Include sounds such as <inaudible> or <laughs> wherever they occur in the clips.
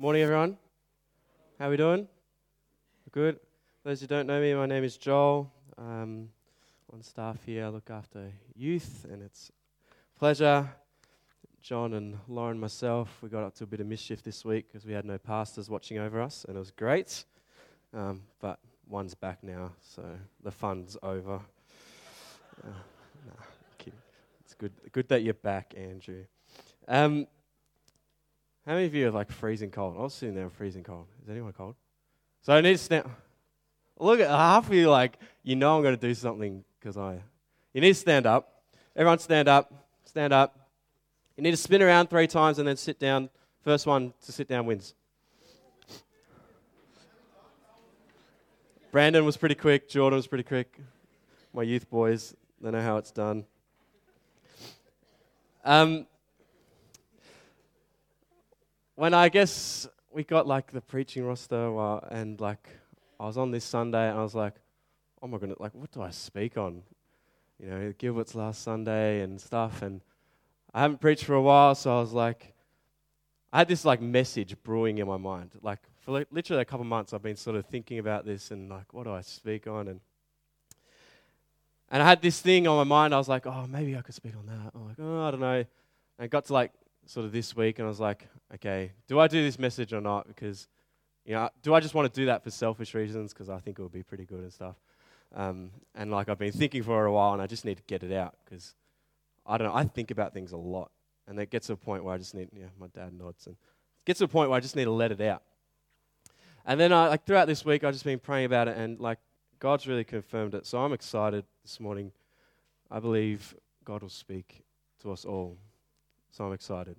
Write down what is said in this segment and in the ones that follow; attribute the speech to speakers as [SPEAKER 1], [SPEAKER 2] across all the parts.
[SPEAKER 1] Morning, everyone. How are we doing? Good. For those who don't know me, my name is Joel. Um, on staff here, I look after youth, and it's pleasure. John and Lauren, myself, we got up to a bit of mischief this week because we had no pastors watching over us, and it was great. Um, but one's back now, so the fun's over. Uh, nah, it's good. Good that you're back, Andrew. Um, how many of you are like freezing cold? I was sitting there freezing cold. Is anyone cold? So I need to stand. Look at half of you like you know I'm going to do something because I. You need to stand up. Everyone stand up. Stand up. You need to spin around three times and then sit down. First one to sit down wins. Brandon was pretty quick. Jordan was pretty quick. My youth boys, they know how it's done. Um, when I guess we got like the preaching roster, uh, and like I was on this Sunday, and I was like, oh my goodness, like what do I speak on? You know, Gilbert's last Sunday and stuff, and I haven't preached for a while, so I was like, I had this like message brewing in my mind. Like for like, literally a couple months, I've been sort of thinking about this and like, what do I speak on? And and I had this thing on my mind. I was like, oh, maybe I could speak on that. I'm like, oh, I don't know. And got to like sort of this week, and I was like, okay, do I do this message or not? Because, you know, do I just want to do that for selfish reasons? Because I think it would be pretty good and stuff. Um, and like I've been thinking for a while, and I just need to get it out because I don't know. I think about things a lot, and it gets to a point where I just need. Yeah, my dad nods, and it gets to a point where I just need to let it out. And then I like throughout this week, I've just been praying about it, and like God's really confirmed it. So I'm excited this morning. I believe God will speak to us all. So I'm excited.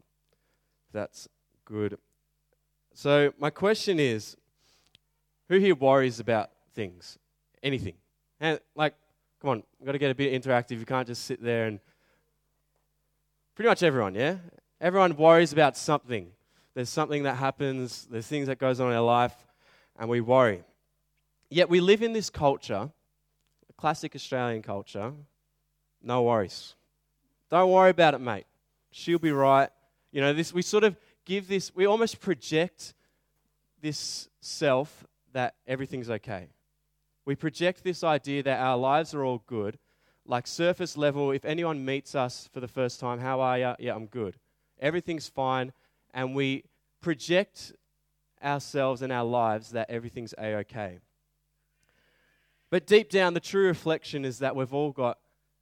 [SPEAKER 1] That's good. So, my question is who here worries about things? Anything? And, like, come on, we've got to get a bit interactive. You can't just sit there and. Pretty much everyone, yeah? Everyone worries about something. There's something that happens, there's things that goes on in our life, and we worry. Yet we live in this culture, classic Australian culture, no worries. Don't worry about it, mate. She'll be right. You know, this we sort of give this, we almost project this self that everything's okay. We project this idea that our lives are all good. Like surface level, if anyone meets us for the first time, how are you? Yeah, I'm good. Everything's fine. And we project ourselves and our lives that everything's a okay. But deep down, the true reflection is that we've all got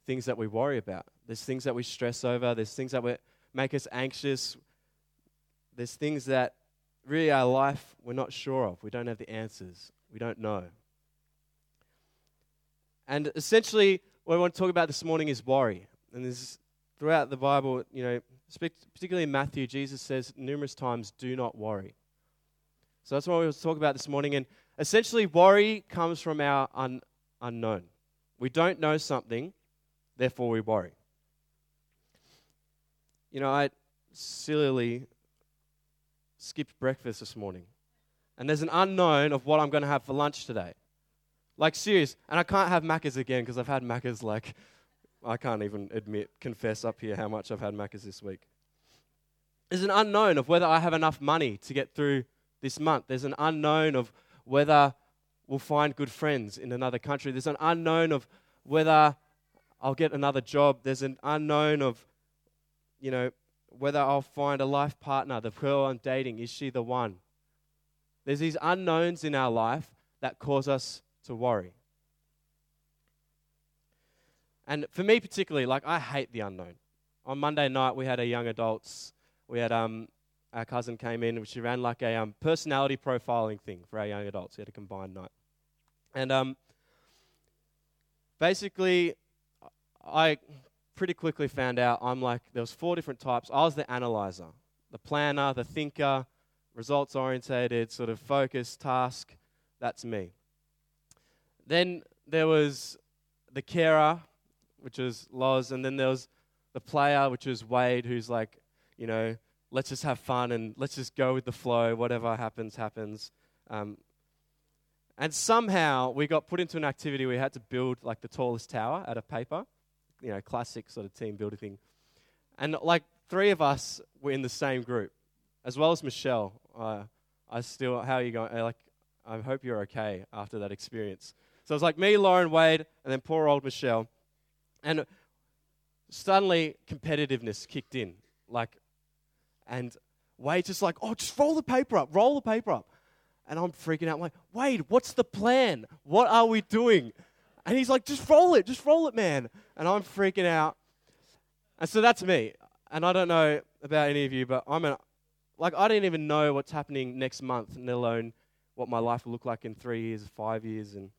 [SPEAKER 1] things that we worry about. There's things that we stress over, there's things that make us anxious. There's things that really our life we're not sure of. We don't have the answers. We don't know. And essentially, what I want to talk about this morning is worry. And this throughout the Bible, you know, particularly in Matthew, Jesus says numerous times, "Do not worry." So that's what we will talk about this morning. And essentially, worry comes from our un- unknown. We don't know something, therefore we worry you know, I sillily skipped breakfast this morning. And there's an unknown of what I'm going to have for lunch today. Like, serious. And I can't have Macca's again because I've had Macca's like, I can't even admit, confess up here how much I've had Macca's this week. There's an unknown of whether I have enough money to get through this month. There's an unknown of whether we'll find good friends in another country. There's an unknown of whether I'll get another job. There's an unknown of you know, whether I'll find a life partner, the girl I'm dating, is she the one? There's these unknowns in our life that cause us to worry. And for me particularly, like I hate the unknown. On Monday night, we had a young adults. We had um, our cousin came in, she ran like a um, personality profiling thing for our young adults. We had a combined night, and um, basically, I pretty quickly found out I'm like, there was four different types. I was the analyzer, the planner, the thinker, results orientated, sort of focus, task. That's me. Then there was the carer, which was Loz, and then there was the player, which was Wade, who's like, you know, let's just have fun and let's just go with the flow. Whatever happens, happens. Um, and somehow we got put into an activity we had to build like the tallest tower out of paper you know, classic sort of team building thing. And like three of us were in the same group, as well as Michelle. Uh, I still, how are you going? Like, I hope you're okay after that experience. So it's like me, Lauren, Wade, and then poor old Michelle. And suddenly competitiveness kicked in. Like, and Wade just like, oh, just roll the paper up, roll the paper up. And I'm freaking out. I'm like, Wade, what's the plan? What are we doing? And he's like, just roll it, just roll it, man. And I'm freaking out. And so that's me. And I don't know about any of you, but I'm an, like, I don't even know what's happening next month, let alone what my life will look like in three years, five years. And,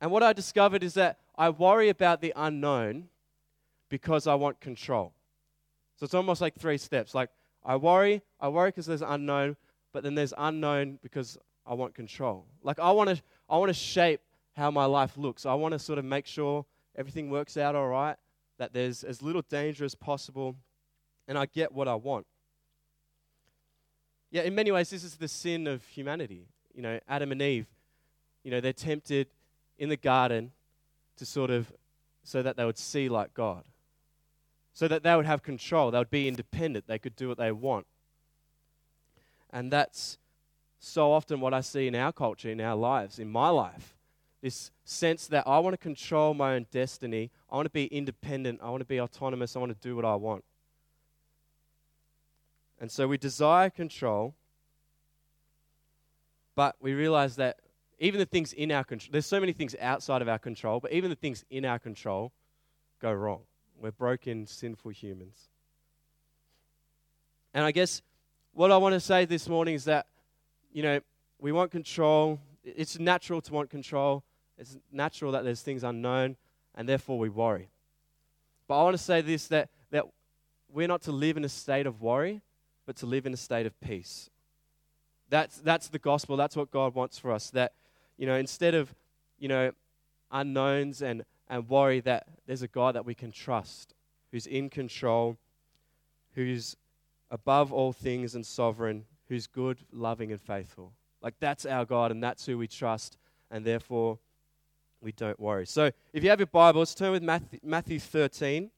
[SPEAKER 1] and what I discovered is that I worry about the unknown because I want control. So it's almost like three steps. Like, I worry, I worry because there's unknown, but then there's unknown because I want control. Like, I want to I want to shape how my life looks. I want to sort of make sure everything works out all right, that there's as little danger as possible, and I get what I want. Yeah, in many ways, this is the sin of humanity. You know, Adam and Eve, you know, they're tempted in the garden to sort of, so that they would see like God, so that they would have control, they would be independent, they could do what they want. And that's so often what I see in our culture, in our lives, in my life. This sense that I want to control my own destiny, I want to be independent, I want to be autonomous, I want to do what I want. And so we desire control, but we realize that even the things in our control, there's so many things outside of our control, but even the things in our control go wrong. We're broken, sinful humans. And I guess what I want to say this morning is that, you know, we want control. It's natural to want control. It's natural that there's things unknown, and therefore we worry. But I want to say this that, that we're not to live in a state of worry, but to live in a state of peace. That's, that's the gospel. That's what God wants for us. That, you know, instead of, you know, unknowns and, and worry, that there's a God that we can trust, who's in control, who's above all things and sovereign, who's good, loving, and faithful. Like, that's our God, and that's who we trust, and therefore we don't worry. So, if you have your Bibles, turn with Matthew, Matthew 13.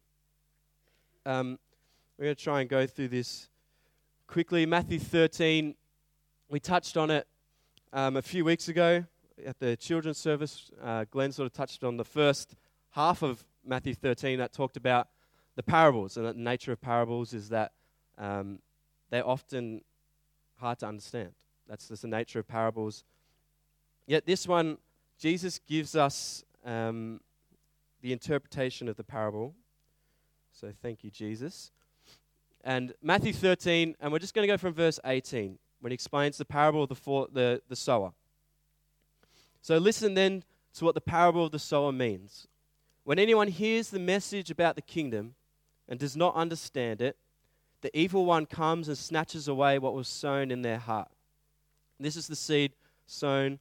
[SPEAKER 1] Um, we're going to try and go through this quickly, Matthew 13, we touched on it um, a few weeks ago at the children's service. Uh, Glenn sort of touched on the first half of Matthew 13 that talked about the parables. And the nature of parables is that um, they're often hard to understand. That's just the nature of parables. Yet this one, Jesus gives us um, the interpretation of the parable. So thank you, Jesus. And Matthew 13, and we're just going to go from verse 18 when he explains the parable of the, four, the, the sower. So listen then to what the parable of the sower means. When anyone hears the message about the kingdom and does not understand it, the evil one comes and snatches away what was sown in their heart. This is the seed sown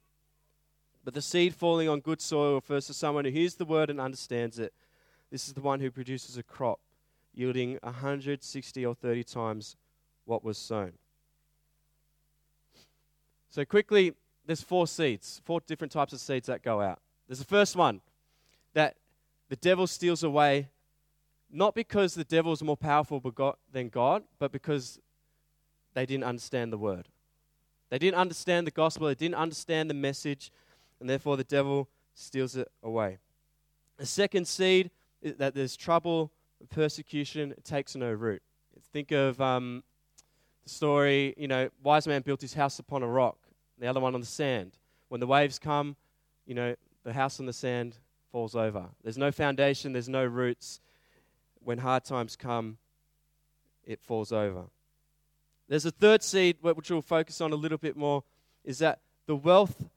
[SPEAKER 1] But the seed falling on good soil refers to someone who hears the word and understands it. This is the one who produces a crop yielding 160 or 30 times what was sown. So, quickly, there's four seeds, four different types of seeds that go out. There's the first one that the devil steals away, not because the devil is more powerful than God, but because they didn't understand the word. They didn't understand the gospel, they didn't understand the message, and therefore the devil steals it away. The second seed is that there's trouble persecution takes no root. Think of um, the story, you know, wise man built his house upon a rock, the other one on the sand. When the waves come, you know, the house on the sand falls over. There's no foundation, there's no roots. When hard times come, it falls over. There's a third seed, which we'll focus on a little bit more, is that the wealth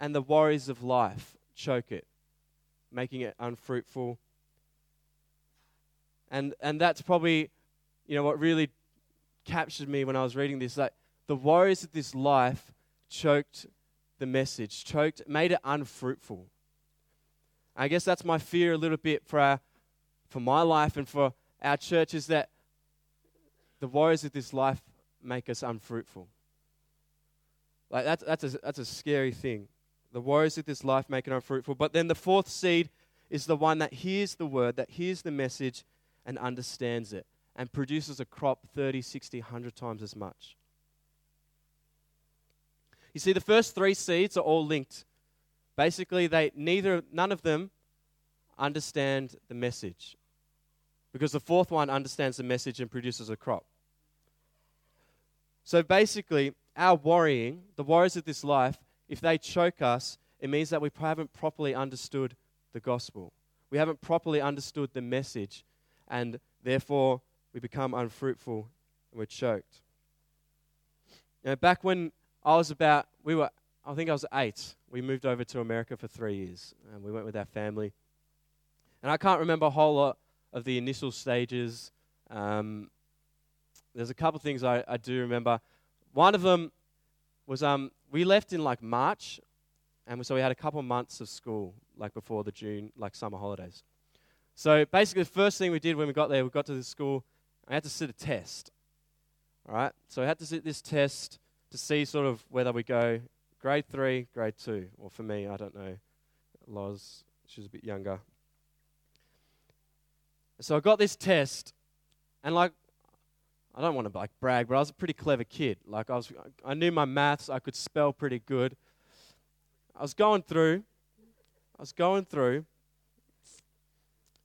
[SPEAKER 1] and the worries of life choke it, making it unfruitful and, and that's probably, you know, what really captured me when I was reading this. Like, the worries of this life choked the message, choked, made it unfruitful. I guess that's my fear a little bit for our, for my life and for our church is that the worries of this life make us unfruitful. Like that's that's a, that's a scary thing. The worries of this life make it unfruitful. But then the fourth seed is the one that hears the word, that hears the message, and understands it, and produces a crop 30, 60, 100 times as much. You see, the first three seeds are all linked. Basically, they neither none of them understand the message. Because the fourth one understands the message and produces a crop. So basically, our worrying, the worries of this life, if they choke us, it means that we haven't properly understood the gospel. We haven't properly understood the message, and therefore we become unfruitful and we're choked. You know, back when I was about, we were, I think I was eight, we moved over to America for three years, and we went with our family. And I can't remember a whole lot of the initial stages. Um, there's a couple things I, I do remember. One of them was um, we left in like March, and so we had a couple months of school, like before the June, like summer holidays. So basically, the first thing we did when we got there, we got to the school, I had to sit a test. All right, so I had to sit this test to see sort of whether we go grade three, grade two, or for me, I don't know. Loz, she was a bit younger. So I got this test, and like I don't want to like brag, but I was a pretty clever kid. Like I was, I knew my maths. I could spell pretty good. I was going through. I was going through,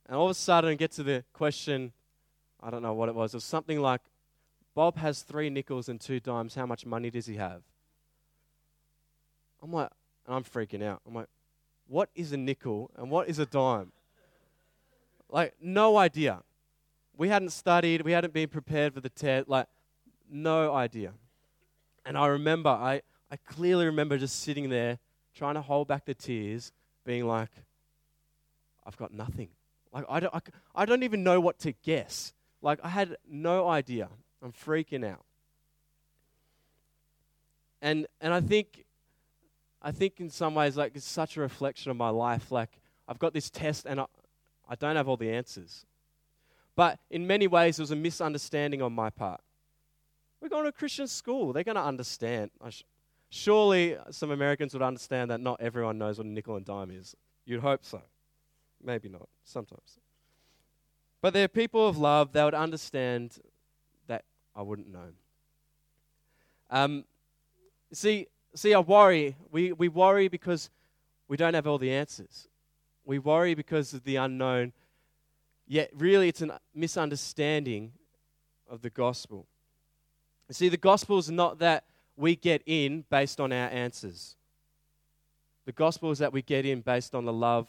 [SPEAKER 1] and all of a sudden, I get to the question. I don't know what it was. It was something like, "Bob has three nickels and two dimes. How much money does he have?" I'm like, and I'm freaking out. I'm like, "What is a nickel and what is a dime?" Like, no idea we hadn't studied, we hadn't been prepared for the test, like, no idea. And I remember, I, I clearly remember just sitting there trying to hold back the tears, being like, I've got nothing. Like, I don't, I, I don't even know what to guess. Like, I had no idea. I'm freaking out. And, and I think, I think in some ways, like, it's such a reflection of my life. Like, I've got this test and I, I don't have all the answers. But in many ways, it was a misunderstanding on my part. We're going to a Christian school. They're going to understand. Surely some Americans would understand that not everyone knows what a nickel and dime is. You'd hope so. Maybe not, sometimes. But they're people of love. They would understand that I wouldn't know. Um, see, see, I worry. We, we worry because we don't have all the answers. We worry because of the unknown Yet, really, it's a misunderstanding of the gospel. You see, the gospel is not that we get in based on our answers. The gospel is that we get in based on the love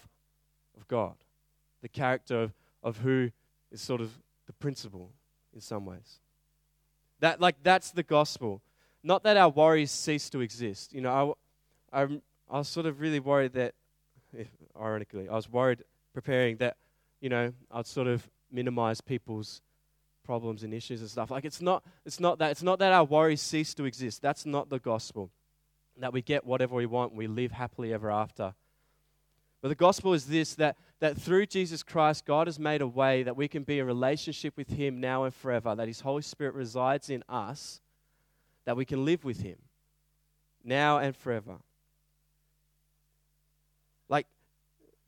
[SPEAKER 1] of God, the character of, of who is sort of the principle in some ways. That, like, that's the gospel. Not that our worries cease to exist. You know, I, I, I was sort of really worried that, <laughs> ironically, I was worried preparing that you know, I'd sort of minimize people's problems and issues and stuff. Like it's not it's not that it's not that our worries cease to exist. That's not the gospel. That we get whatever we want and we live happily ever after. But the gospel is this that that through Jesus Christ God has made a way that we can be in relationship with him now and forever, that his Holy Spirit resides in us, that we can live with him now and forever. Like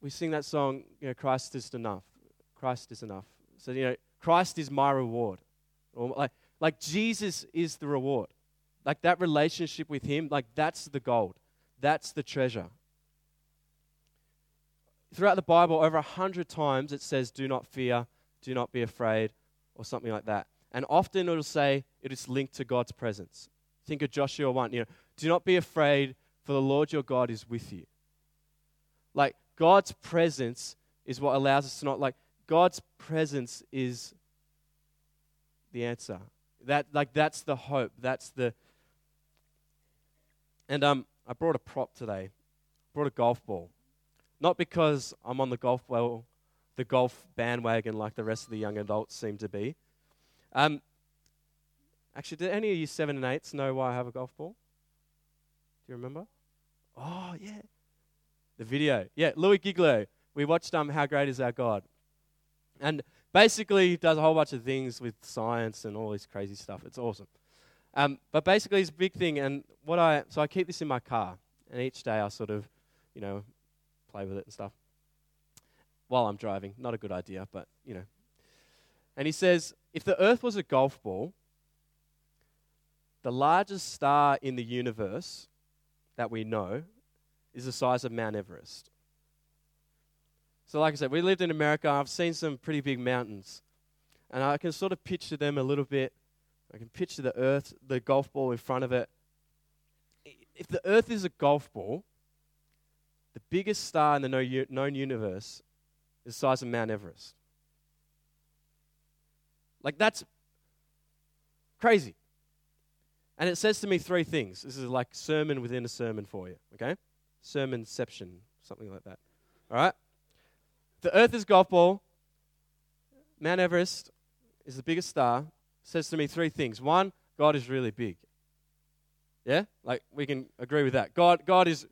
[SPEAKER 1] we sing that song, you know, Christ is enough. Christ is enough. So, you know, Christ is my reward. Or like, like Jesus is the reward. Like that relationship with Him, like that's the gold. That's the treasure. Throughout the Bible, over a hundred times it says, do not fear, do not be afraid, or something like that. And often it'll say it is linked to God's presence. Think of Joshua 1, you know, do not be afraid, for the Lord your God is with you. Like God's presence is what allows us to not like God's presence is the answer. That like that's the hope. That's the and um I brought a prop today. Brought a golf ball. Not because I'm on the golf well the golf bandwagon like the rest of the young adults seem to be. Um, Actually, did any of you seven and eights know why I have a golf ball? Do you remember? Oh, yeah. The video. Yeah, Louie Giglio. We watched um, How Great Is Our God. And basically, he does a whole bunch of things with science and all this crazy stuff. It's awesome. Um, but basically, it's a big thing. And what I, so I keep this in my car. And each day I sort of, you know, play with it and stuff while I'm driving. Not a good idea, but, you know. And he says, if the earth was a golf ball, the largest star in the universe that we know is the size of Mount Everest. So, like I said, we lived in America. I've seen some pretty big mountains. And I can sort of picture them a little bit. I can picture the earth, the golf ball in front of it. If the earth is a golf ball, the biggest star in the known universe is the size of Mount Everest. Like, that's crazy. And it says to me three things. This is like sermon within a sermon for you, okay? Sermonception, something like that. All right? The earth is golf ball. Mount Everest is the biggest star. Says to me three things. One, God is really big. Yeah? Like we can agree with that. God, God is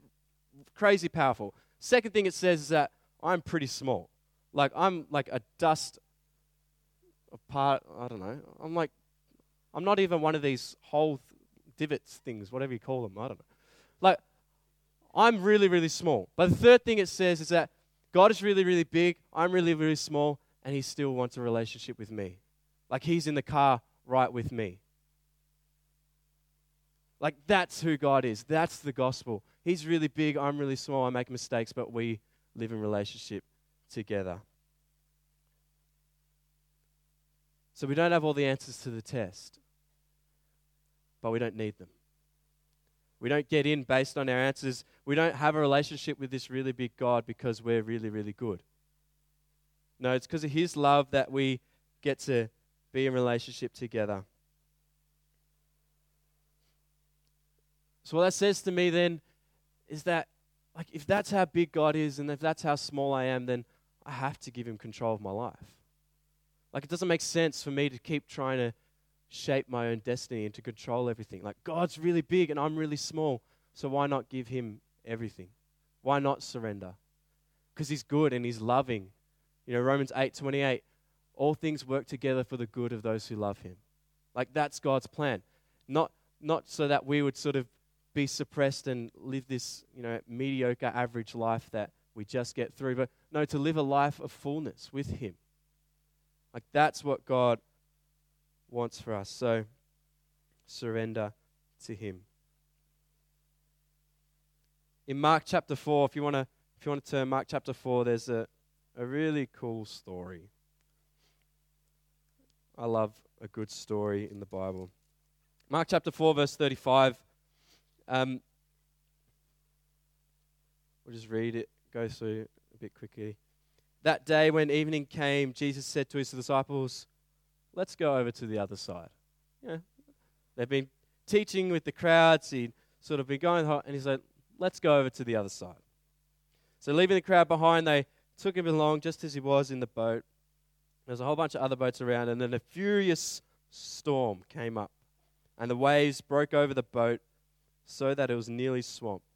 [SPEAKER 1] crazy powerful. Second thing it says is that I'm pretty small. Like I'm like a dust apart. I don't know. I'm like, I'm not even one of these whole divots things, whatever you call them. I don't know. Like, I'm really, really small. But the third thing it says is that God is really, really big. I'm really, really small. And He still wants a relationship with me. Like, He's in the car right with me. Like, that's who God is. That's the gospel. He's really big. I'm really small. I make mistakes, but we live in relationship together. So we don't have all the answers to the test, but we don't need them. We don't get in based on our answers. We don't have a relationship with this really big God because we're really, really good. No, it's because of His love that we get to be in relationship together. So, what that says to me then is that, like, if that's how big God is and if that's how small I am, then I have to give Him control of my life. Like, it doesn't make sense for me to keep trying to shape my own destiny and to control everything. Like, God's really big and I'm really small, so why not give Him everything? Why not surrender? Because He's good and He's loving. You know, Romans 8 28, all things work together for the good of those who love Him. Like, that's God's plan. Not, not so that we would sort of be suppressed and live this, you know, mediocre average life that we just get through, but no, to live a life of fullness with Him. Like that's what God wants for us. So surrender to him. In Mark chapter 4, if you want to if you want to turn Mark chapter 4, there's a a really cool story. I love a good story in the Bible. Mark chapter 4, verse 35. Um, we'll just read it, go through a bit quickly. That day, when evening came, Jesus said to his disciples, Let's go over to the other side. You know, they've been teaching with the crowds. He'd sort of been going, and he's like, Let's go over to the other side. So, leaving the crowd behind, they took him along just as he was in the boat. There's a whole bunch of other boats around, and then a furious storm came up, and the waves broke over the boat so that it was nearly swamped.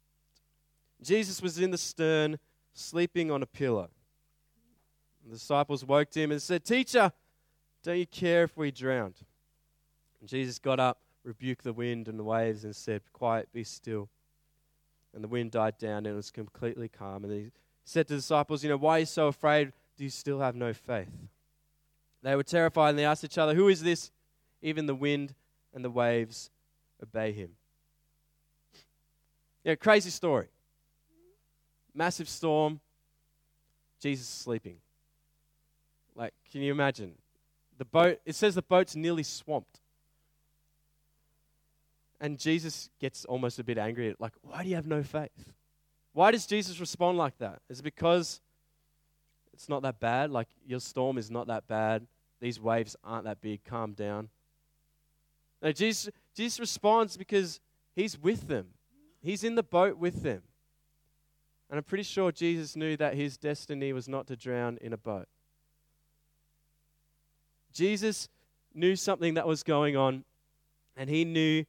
[SPEAKER 1] Jesus was in the stern, sleeping on a pillow. The disciples woke him and said, Teacher, don't you care if we drowned? And Jesus got up, rebuked the wind and the waves, and said, Quiet, be still. And the wind died down and it was completely calm. And he said to the disciples, You know, why are you so afraid? Do you still have no faith? They were terrified and they asked each other, Who is this? Even the wind and the waves obey him. Yeah, crazy story. Massive storm. Jesus sleeping. Like, can you imagine? The boat, it says the boat's nearly swamped. And Jesus gets almost a bit angry. Like, why do you have no faith? Why does Jesus respond like that? Is it because it's not that bad? Like, your storm is not that bad. These waves aren't that big. Calm down. No, Jesus, Jesus responds because he's with them, he's in the boat with them. And I'm pretty sure Jesus knew that his destiny was not to drown in a boat. Jesus knew something that was going on, And he knew,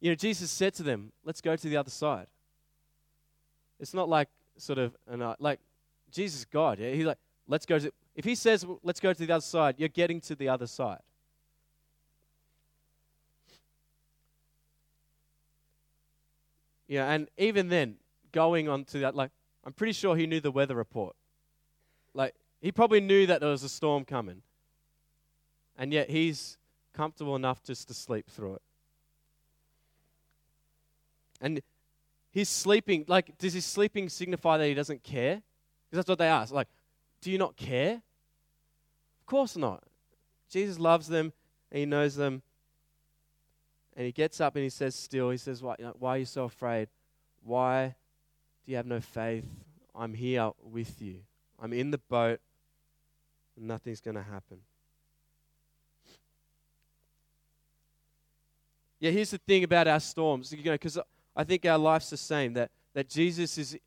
[SPEAKER 1] you know, Jesus said to them, let's go to the other side. It's not like sort of, an, uh, like, Jesus God. Yeah? He's like, let's go to, if he says, let's go to the other side, you're getting to the other side. Yeah, and even then, going on to that, like, I'm pretty sure he knew the weather report. Like, he probably knew that there was a storm coming. And yet he's comfortable enough just to sleep through it. And he's sleeping, like, does his sleeping signify that he doesn't care? Because that's what they ask. Like, do you not care? Of course not. Jesus loves them and he knows them. And he gets up and he says, Still, he says, Why, you know, why are you so afraid? Why do you have no faith? I'm here with you. I'm in the boat. Nothing's going to happen. Yeah, here's the thing about our storms, you know, because I think our life's the same. That that Jesus is,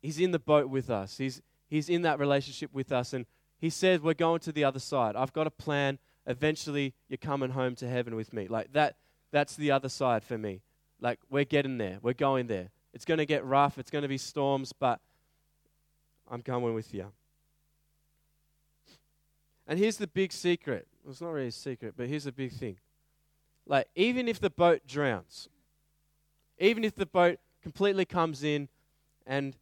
[SPEAKER 1] he's in the boat with us. He's he's in that relationship with us, and he says we're going to the other side. I've got a plan. Eventually, you're coming home to heaven with me. Like that. That's the other side for me. Like we're getting there. We're going there. It's going to get rough. It's going to be storms, but I'm coming with you. And here's the big secret. Well, it's not really a secret, but here's the big thing. Like, even if the boat drowns, even if the boat completely comes in and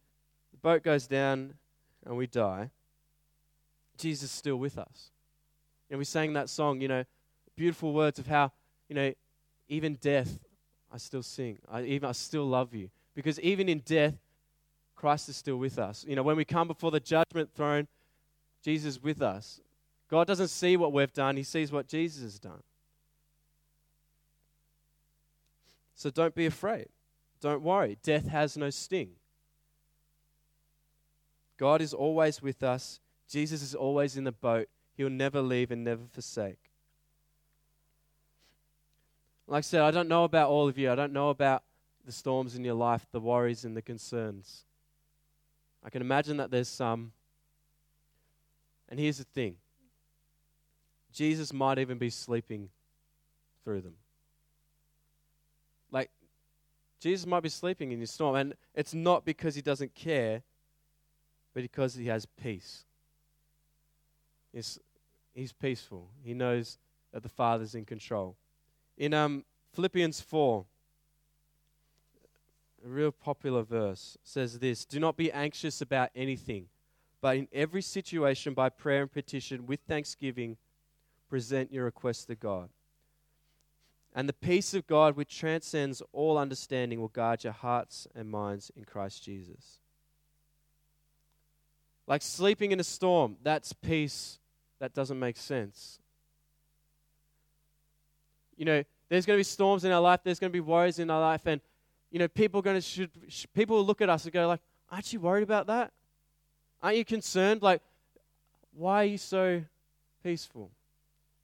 [SPEAKER 1] the boat goes down and we die, Jesus is still with us. And we sang that song, you know, beautiful words of how, you know, even death, I still sing. I even I still love you. Because even in death, Christ is still with us. You know, when we come before the judgment throne, Jesus is with us. God doesn't see what we've done, He sees what Jesus has done. So don't be afraid. Don't worry. Death has no sting. God is always with us. Jesus is always in the boat. He'll never leave and never forsake. Like I said, I don't know about all of you. I don't know about the storms in your life, the worries and the concerns. I can imagine that there's some. And here's the thing Jesus might even be sleeping through them. Like, Jesus might be sleeping in your storm, and it's not because he doesn't care, but because he has peace. He's, he's peaceful. He knows that the Father's in control. In um, Philippians 4, a real popular verse says this Do not be anxious about anything, but in every situation, by prayer and petition, with thanksgiving, present your requests to God. And the peace of God, which transcends all understanding, will guard your hearts and minds in Christ Jesus. Like sleeping in a storm, that's peace that doesn't make sense. You know, there's going to be storms in our life, there's going to be worries in our life, and, you know, people, going to should, people will look at us and go, like, aren't you worried about that? Aren't you concerned? Like, why are you so peaceful?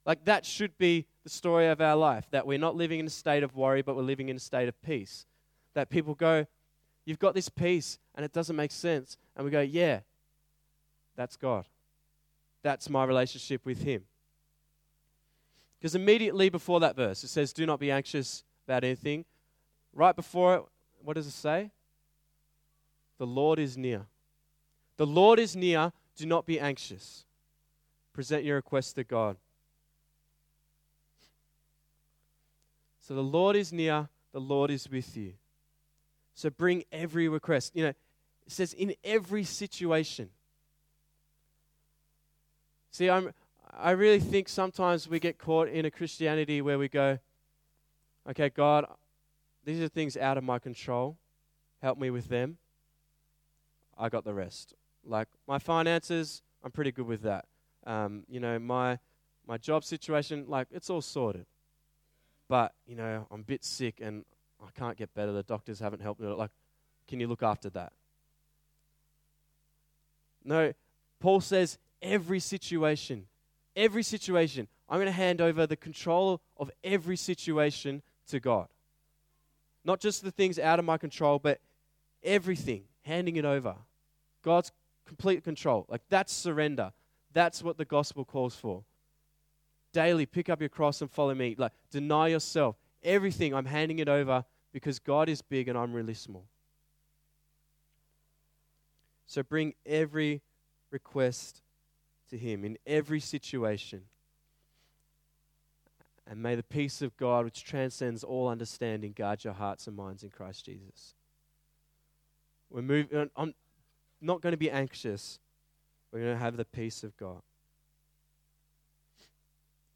[SPEAKER 1] Like, that should be the story of our life that we're not living in a state of worry, but we're living in a state of peace. That people go, You've got this peace, and it doesn't make sense. And we go, Yeah, that's God. That's my relationship with Him. Because immediately before that verse, it says, Do not be anxious about anything. Right before it, what does it say? The Lord is near. The Lord is near. Do not be anxious. Present your request to God. So the Lord is near, the Lord is with you. So bring every request. You know, it says in every situation. See, I'm, I really think sometimes we get caught in a Christianity where we go, okay, God, these are things out of my control. Help me with them. I got the rest. Like my finances, I'm pretty good with that. Um, you know, my my job situation, like it's all sorted but you know I'm a bit sick and I can't get better. The doctors haven't helped me. Like, can you look after that? No, Paul says every situation, every situation, I'm going to hand over the control of every situation to God. Not just the things out of my control, but everything, handing it over. God's complete control. Like that's surrender. That's what the gospel calls for daily pick up your cross and follow me. Like, deny yourself. everything, I'm handing it over because God is big and I'm really small. So bring every request to Him in every situation. And may the peace of God, which transcends all understanding, guard your hearts and minds in Christ Jesus. We're moving, I'm not going to be anxious. We're going to have the peace of God.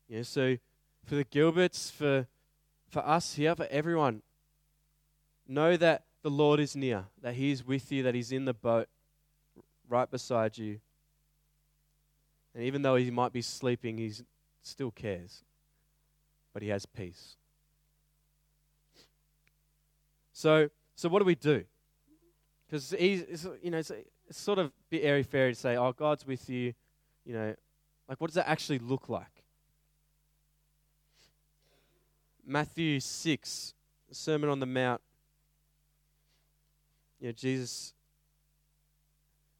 [SPEAKER 1] Yeah, so for the Gilberts, for, for us here, for everyone, know that the Lord is near, that He is with you, that He's in the boat right beside you. And even though He might be sleeping, He still cares but he has peace. So, so what do we do? Because he's, you know, it's, it's sort of a bit airy fairy to say, "Oh, God's with you," you know, like what does that actually look like? Matthew six, Sermon on the Mount. You know, Jesus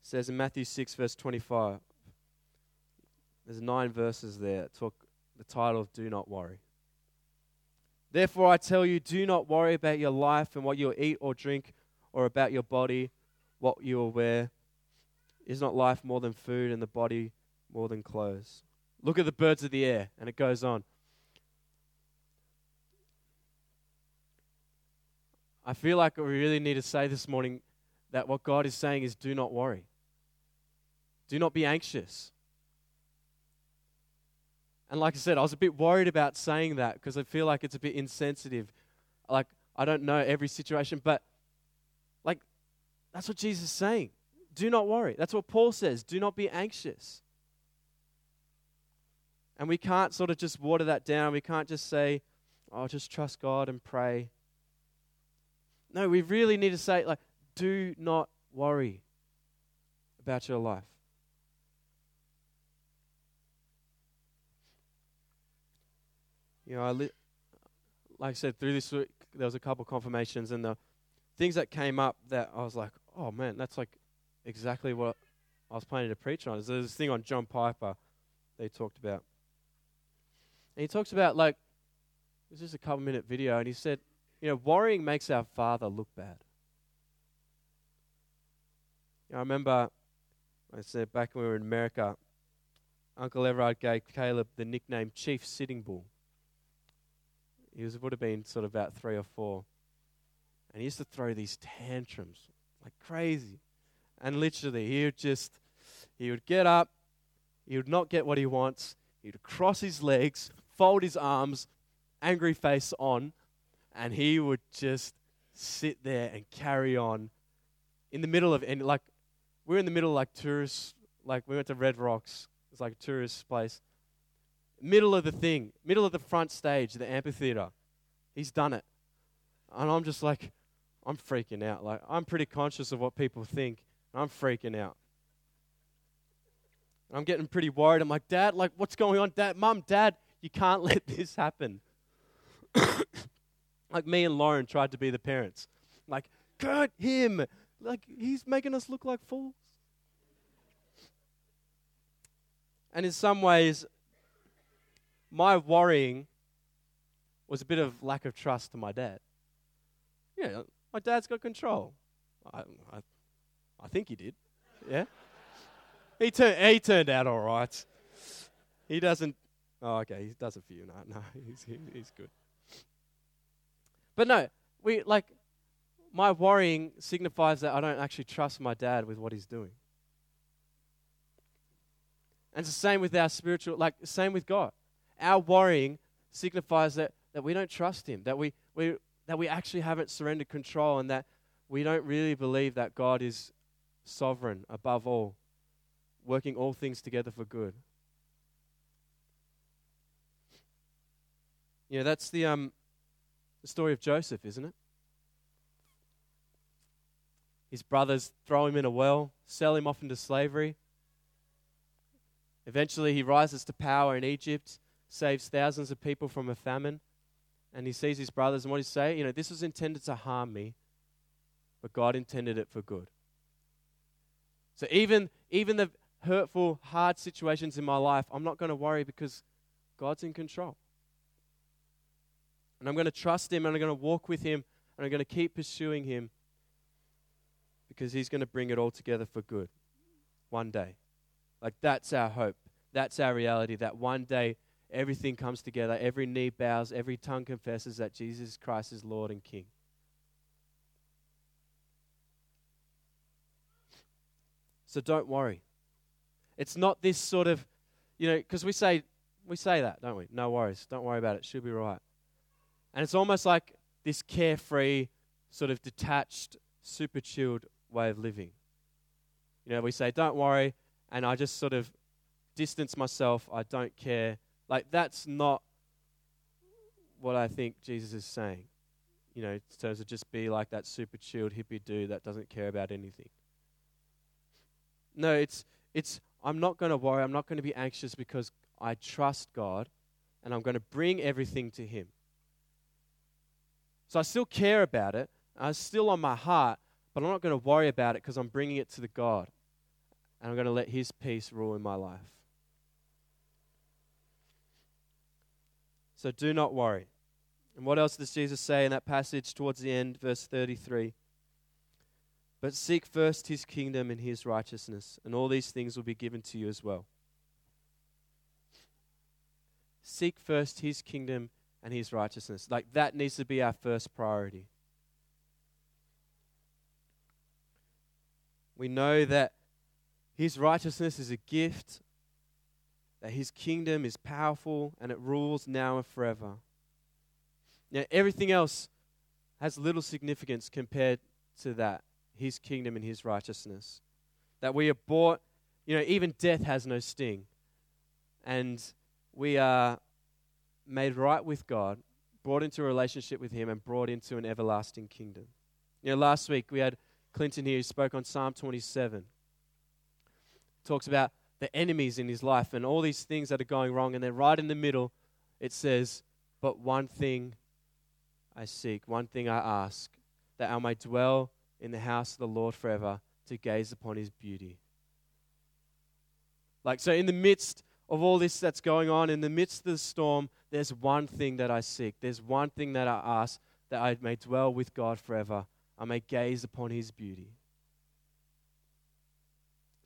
[SPEAKER 1] says in Matthew six, verse twenty-five. There's nine verses there. Talk the title of "Do Not Worry." Therefore, I tell you, do not worry about your life and what you'll eat or drink, or about your body, what you will wear. Is not life more than food, and the body more than clothes? Look at the birds of the air, and it goes on. I feel like we really need to say this morning that what God is saying is do not worry. Do not be anxious. And like I said, I was a bit worried about saying that because I feel like it's a bit insensitive. Like, I don't know every situation, but like, that's what Jesus is saying. Do not worry. That's what Paul says. Do not be anxious. And we can't sort of just water that down. We can't just say, oh, just trust God and pray. No, we really need to say, like, do not worry about your life. you know, I li- like I said, through this week, there was a couple confirmations, and the things that came up that I was like, oh man, that's like exactly what I was planning to preach on. There's this thing on John Piper they talked about. And he talks about, like, this is a couple minute video, and he said, you know, worrying makes our father look bad. You know, I remember, I said back when we were in America, Uncle Everard gave Caleb the nickname Chief Sitting Bull. He was, would have been sort of about three or four. And he used to throw these tantrums like crazy. And literally, he would just, he would get up, he would not get what he wants, he would cross his legs, fold his arms, angry face on, and he would just sit there and carry on in the middle of, and like, we are in the middle of like tourists, like we went to Red Rocks, it's like a tourist place middle of the thing, middle of the front stage, the amphitheater. He's done it. And I'm just like, I'm freaking out. Like, I'm pretty conscious of what people think. I'm freaking out. I'm getting pretty worried. I'm like, Dad, like, what's going on? Dad, Mum, Dad, you can't <laughs> let this happen. <coughs> <coughs> <coughs> like, me and Lauren tried to be the parents. Like, Kurt, him. Like, he's making us look like fools. And in some ways, my worrying was a bit of lack of trust to my dad. Yeah, my dad's got control. I, I, I think he did. Yeah. he turned he turned out all right. He doesn't. Oh, okay. He does a few. No, no, <laughs> he's he, he's good. But no, we like my worrying signifies that I don't actually trust my dad with what he's doing. And it's the same with our spiritual, like same with God our worrying signifies that, that we don't trust Him, that we, we, that we actually haven't surrendered control, and that we don't really believe that God is sovereign above all, working all things together for good. You know, that's the, um, the story of Joseph, isn't it? His brothers throw him in a well, sell him off into slavery. Eventually, he rises to power in Egypt saves thousands of people from a famine. And he sees his brothers, and what he say? You know, this was intended to harm me, but God intended it for good. So even, even the hurtful, hard situations in my life, I'm not going to worry because God's in control. And I'm going to trust Him and I'm going to walk with Him and I'm going to keep pursuing Him because He's going to bring it all together for good one day. Like, that's our hope. That's our reality that one day everything comes together, every knee bows, every tongue confesses that Jesus Christ is Lord and King. So don't worry. It's not this sort of, you know, because we say we say that, don't we? No worries. Don't worry about it. She'll be right. And it's almost like this carefree, sort of detached, super chilled way of living. You know, we say, don't worry, and I just sort of distance myself. I don't care. Like, that's not what I think Jesus is saying. You know, in terms of just be like that super chilled hippie dude that doesn't care about anything. No, it's, it's I'm not going to worry. I'm not going to be anxious because I trust God and I'm going to bring everything to Him. So I still care about it. It's still on my heart, but I'm not going to worry about it because I'm bringing it to the God. And I'm going to let His peace rule in my life. So do not worry. And what else does Jesus say in that passage towards the end, verse 33? But seek first his kingdom and his righteousness, and all these things will be given to you as well. Seek first his kingdom and his righteousness. Like that needs to be our first priority. We know that his righteousness is a gift, that his kingdom is powerful and it rules now and forever. Now, everything else has little significance compared to that his kingdom and his righteousness. That we are bought, you know, even death has no sting. And we are made right with God, brought into a relationship with Him, and brought into an everlasting kingdom. You know, last week we had Clinton here who spoke on Psalm 27. Talks about the enemies in his life and all these things that are going wrong. And then right in the middle, it says, But one thing I seek, one thing I ask, that I may dwell in the house of the Lord forever to gaze upon his beauty. Like, so in the midst of all this that's going on, in the midst of the storm, there's one thing that I seek. There's one thing that I ask that I may dwell with God forever. I may gaze upon his beauty.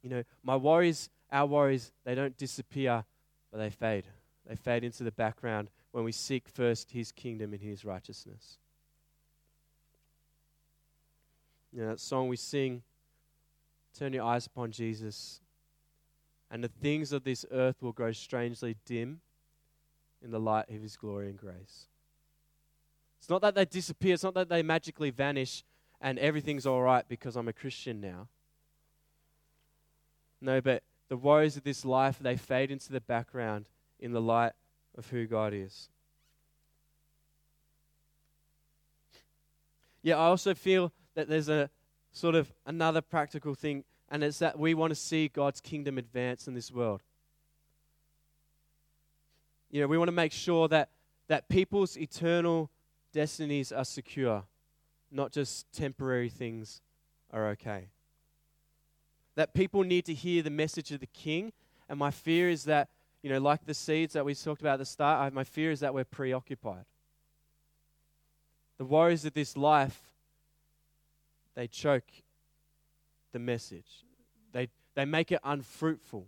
[SPEAKER 1] You know, my worries, our worries, they don't disappear, but they fade. They fade into the background when we seek first his kingdom and his righteousness. You know, that song we sing, Turn Your Eyes Upon Jesus and the things of this earth will grow strangely dim in the light of his glory and grace. It's not that they disappear, it's not that they magically vanish and everything's all right because I'm a Christian now. No, but the worries of this life, they fade into the background in the light of who God is. Yeah, I also feel that there's a sort of another practical thing and it's that we want to see God's kingdom advance in this world. You know, we want to make sure that, that people's eternal destinies are secure, not just temporary things are okay. That people need to hear the message of the king, and my fear is that, you know, like the seeds that we talked about at the start, I, my fear is that we're preoccupied. The worries of this life, they choke the message. They, they make it unfruitful.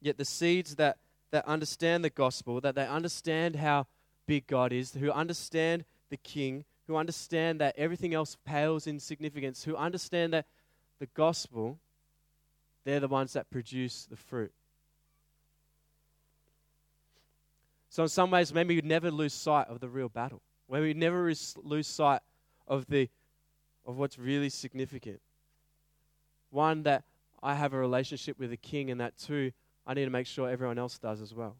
[SPEAKER 1] Yet the seeds that, that understand the gospel, that they understand how big God is, who understand the King, who understand that everything else pales in significance, who understand that the gospel, they're the ones that produce the fruit. So, in some ways, maybe we never lose sight of the real battle. Maybe we never lose sight of the of what's really significant. One, that I have a relationship with the king, and that two, I need to make sure everyone else does as well.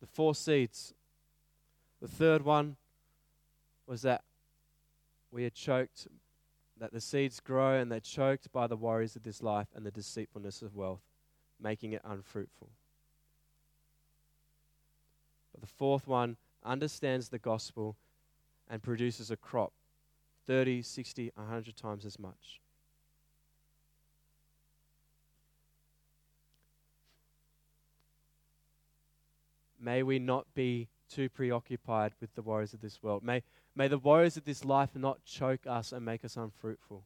[SPEAKER 1] The four seeds. The third one was that we are choked, that the seeds grow and they're choked by the worries of this life and the deceitfulness of wealth, making it unfruitful. But the fourth one understands the gospel and produces a crop 30, 60, 100 times as much. may we not be too preoccupied with the worries of this world. May, may the worries of this life not choke us and make us unfruitful.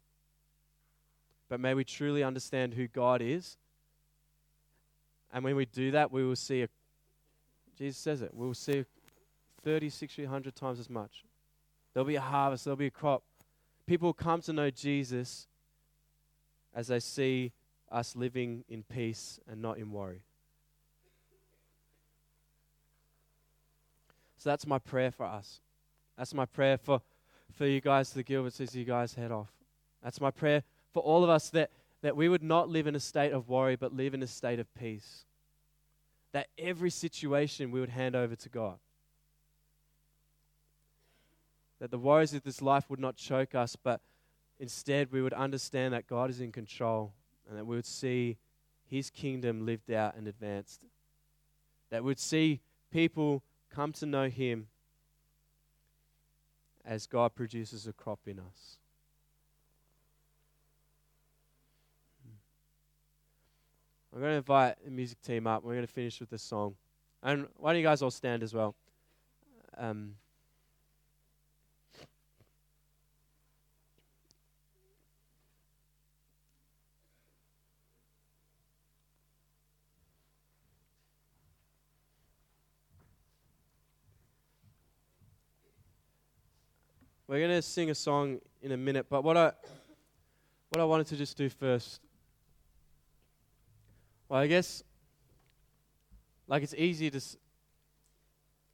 [SPEAKER 1] But may we truly understand who God is. And when we do that, we will see, a, Jesus says it, we will see 30, 60, 100 times as much. There'll be a harvest, there'll be a crop. People will come to know Jesus as they see us living in peace and not in worry. So that's my prayer for us. That's my prayer for, for you guys, the Gilberts, as you guys head off. That's my prayer for all of us that, that we would not live in a state of worry, but live in a state of peace. That every situation we would hand over to God. That the worries of this life would not choke us, but instead we would understand that God is in control and that we would see His kingdom lived out and advanced. That we'd see people come to know Him as God produces a crop in us. I'm going to invite the music team up. We're going to finish with this song. And why don't you guys all stand as well? Um, We're going to sing a song in a minute, but what I what I wanted to just do first well, I guess like it's easy to s-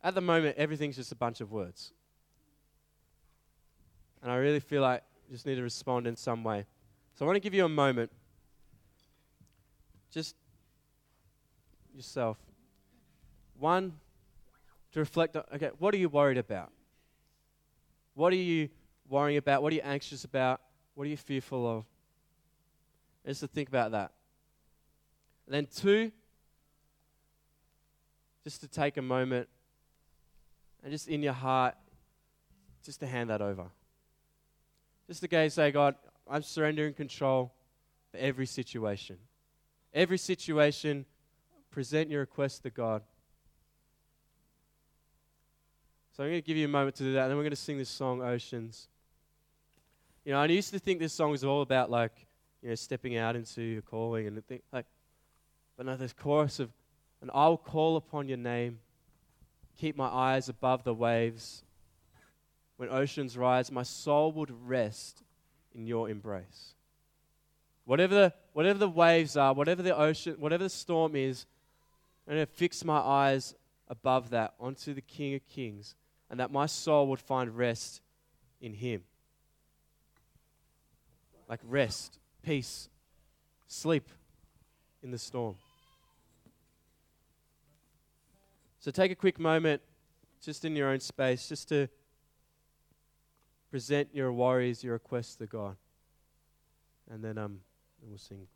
[SPEAKER 1] at the moment everything's just a bunch of words. And I really feel like you just need to respond in some way. So I want to give you a moment just yourself. One, to reflect on, okay, what are you worried about? What are you worrying about? What are you anxious about? What are you fearful of? Just to think about that. And then, two, just to take a moment and just in your heart, just to hand that over. Just to say, God, I'm surrendering control for every situation. Every situation, present your request to God. So I'm going to give you a moment to do that, and then we're going to sing this song, Oceans. You know, I used to think this song was all about like, you know, stepping out into your calling and think like, but no, this chorus of, and I'll call upon your name, keep my eyes above the waves. When oceans rise, my soul would rest in your embrace. Whatever the, whatever the waves are, whatever the ocean, whatever the storm is, I'm going to fix my eyes above that onto the King of Kings and that my soul would find rest in Him. Like rest, peace, sleep in the storm. So take a quick moment, just in your own space, just to present your worries, your requests to God. And then um, we'll sing.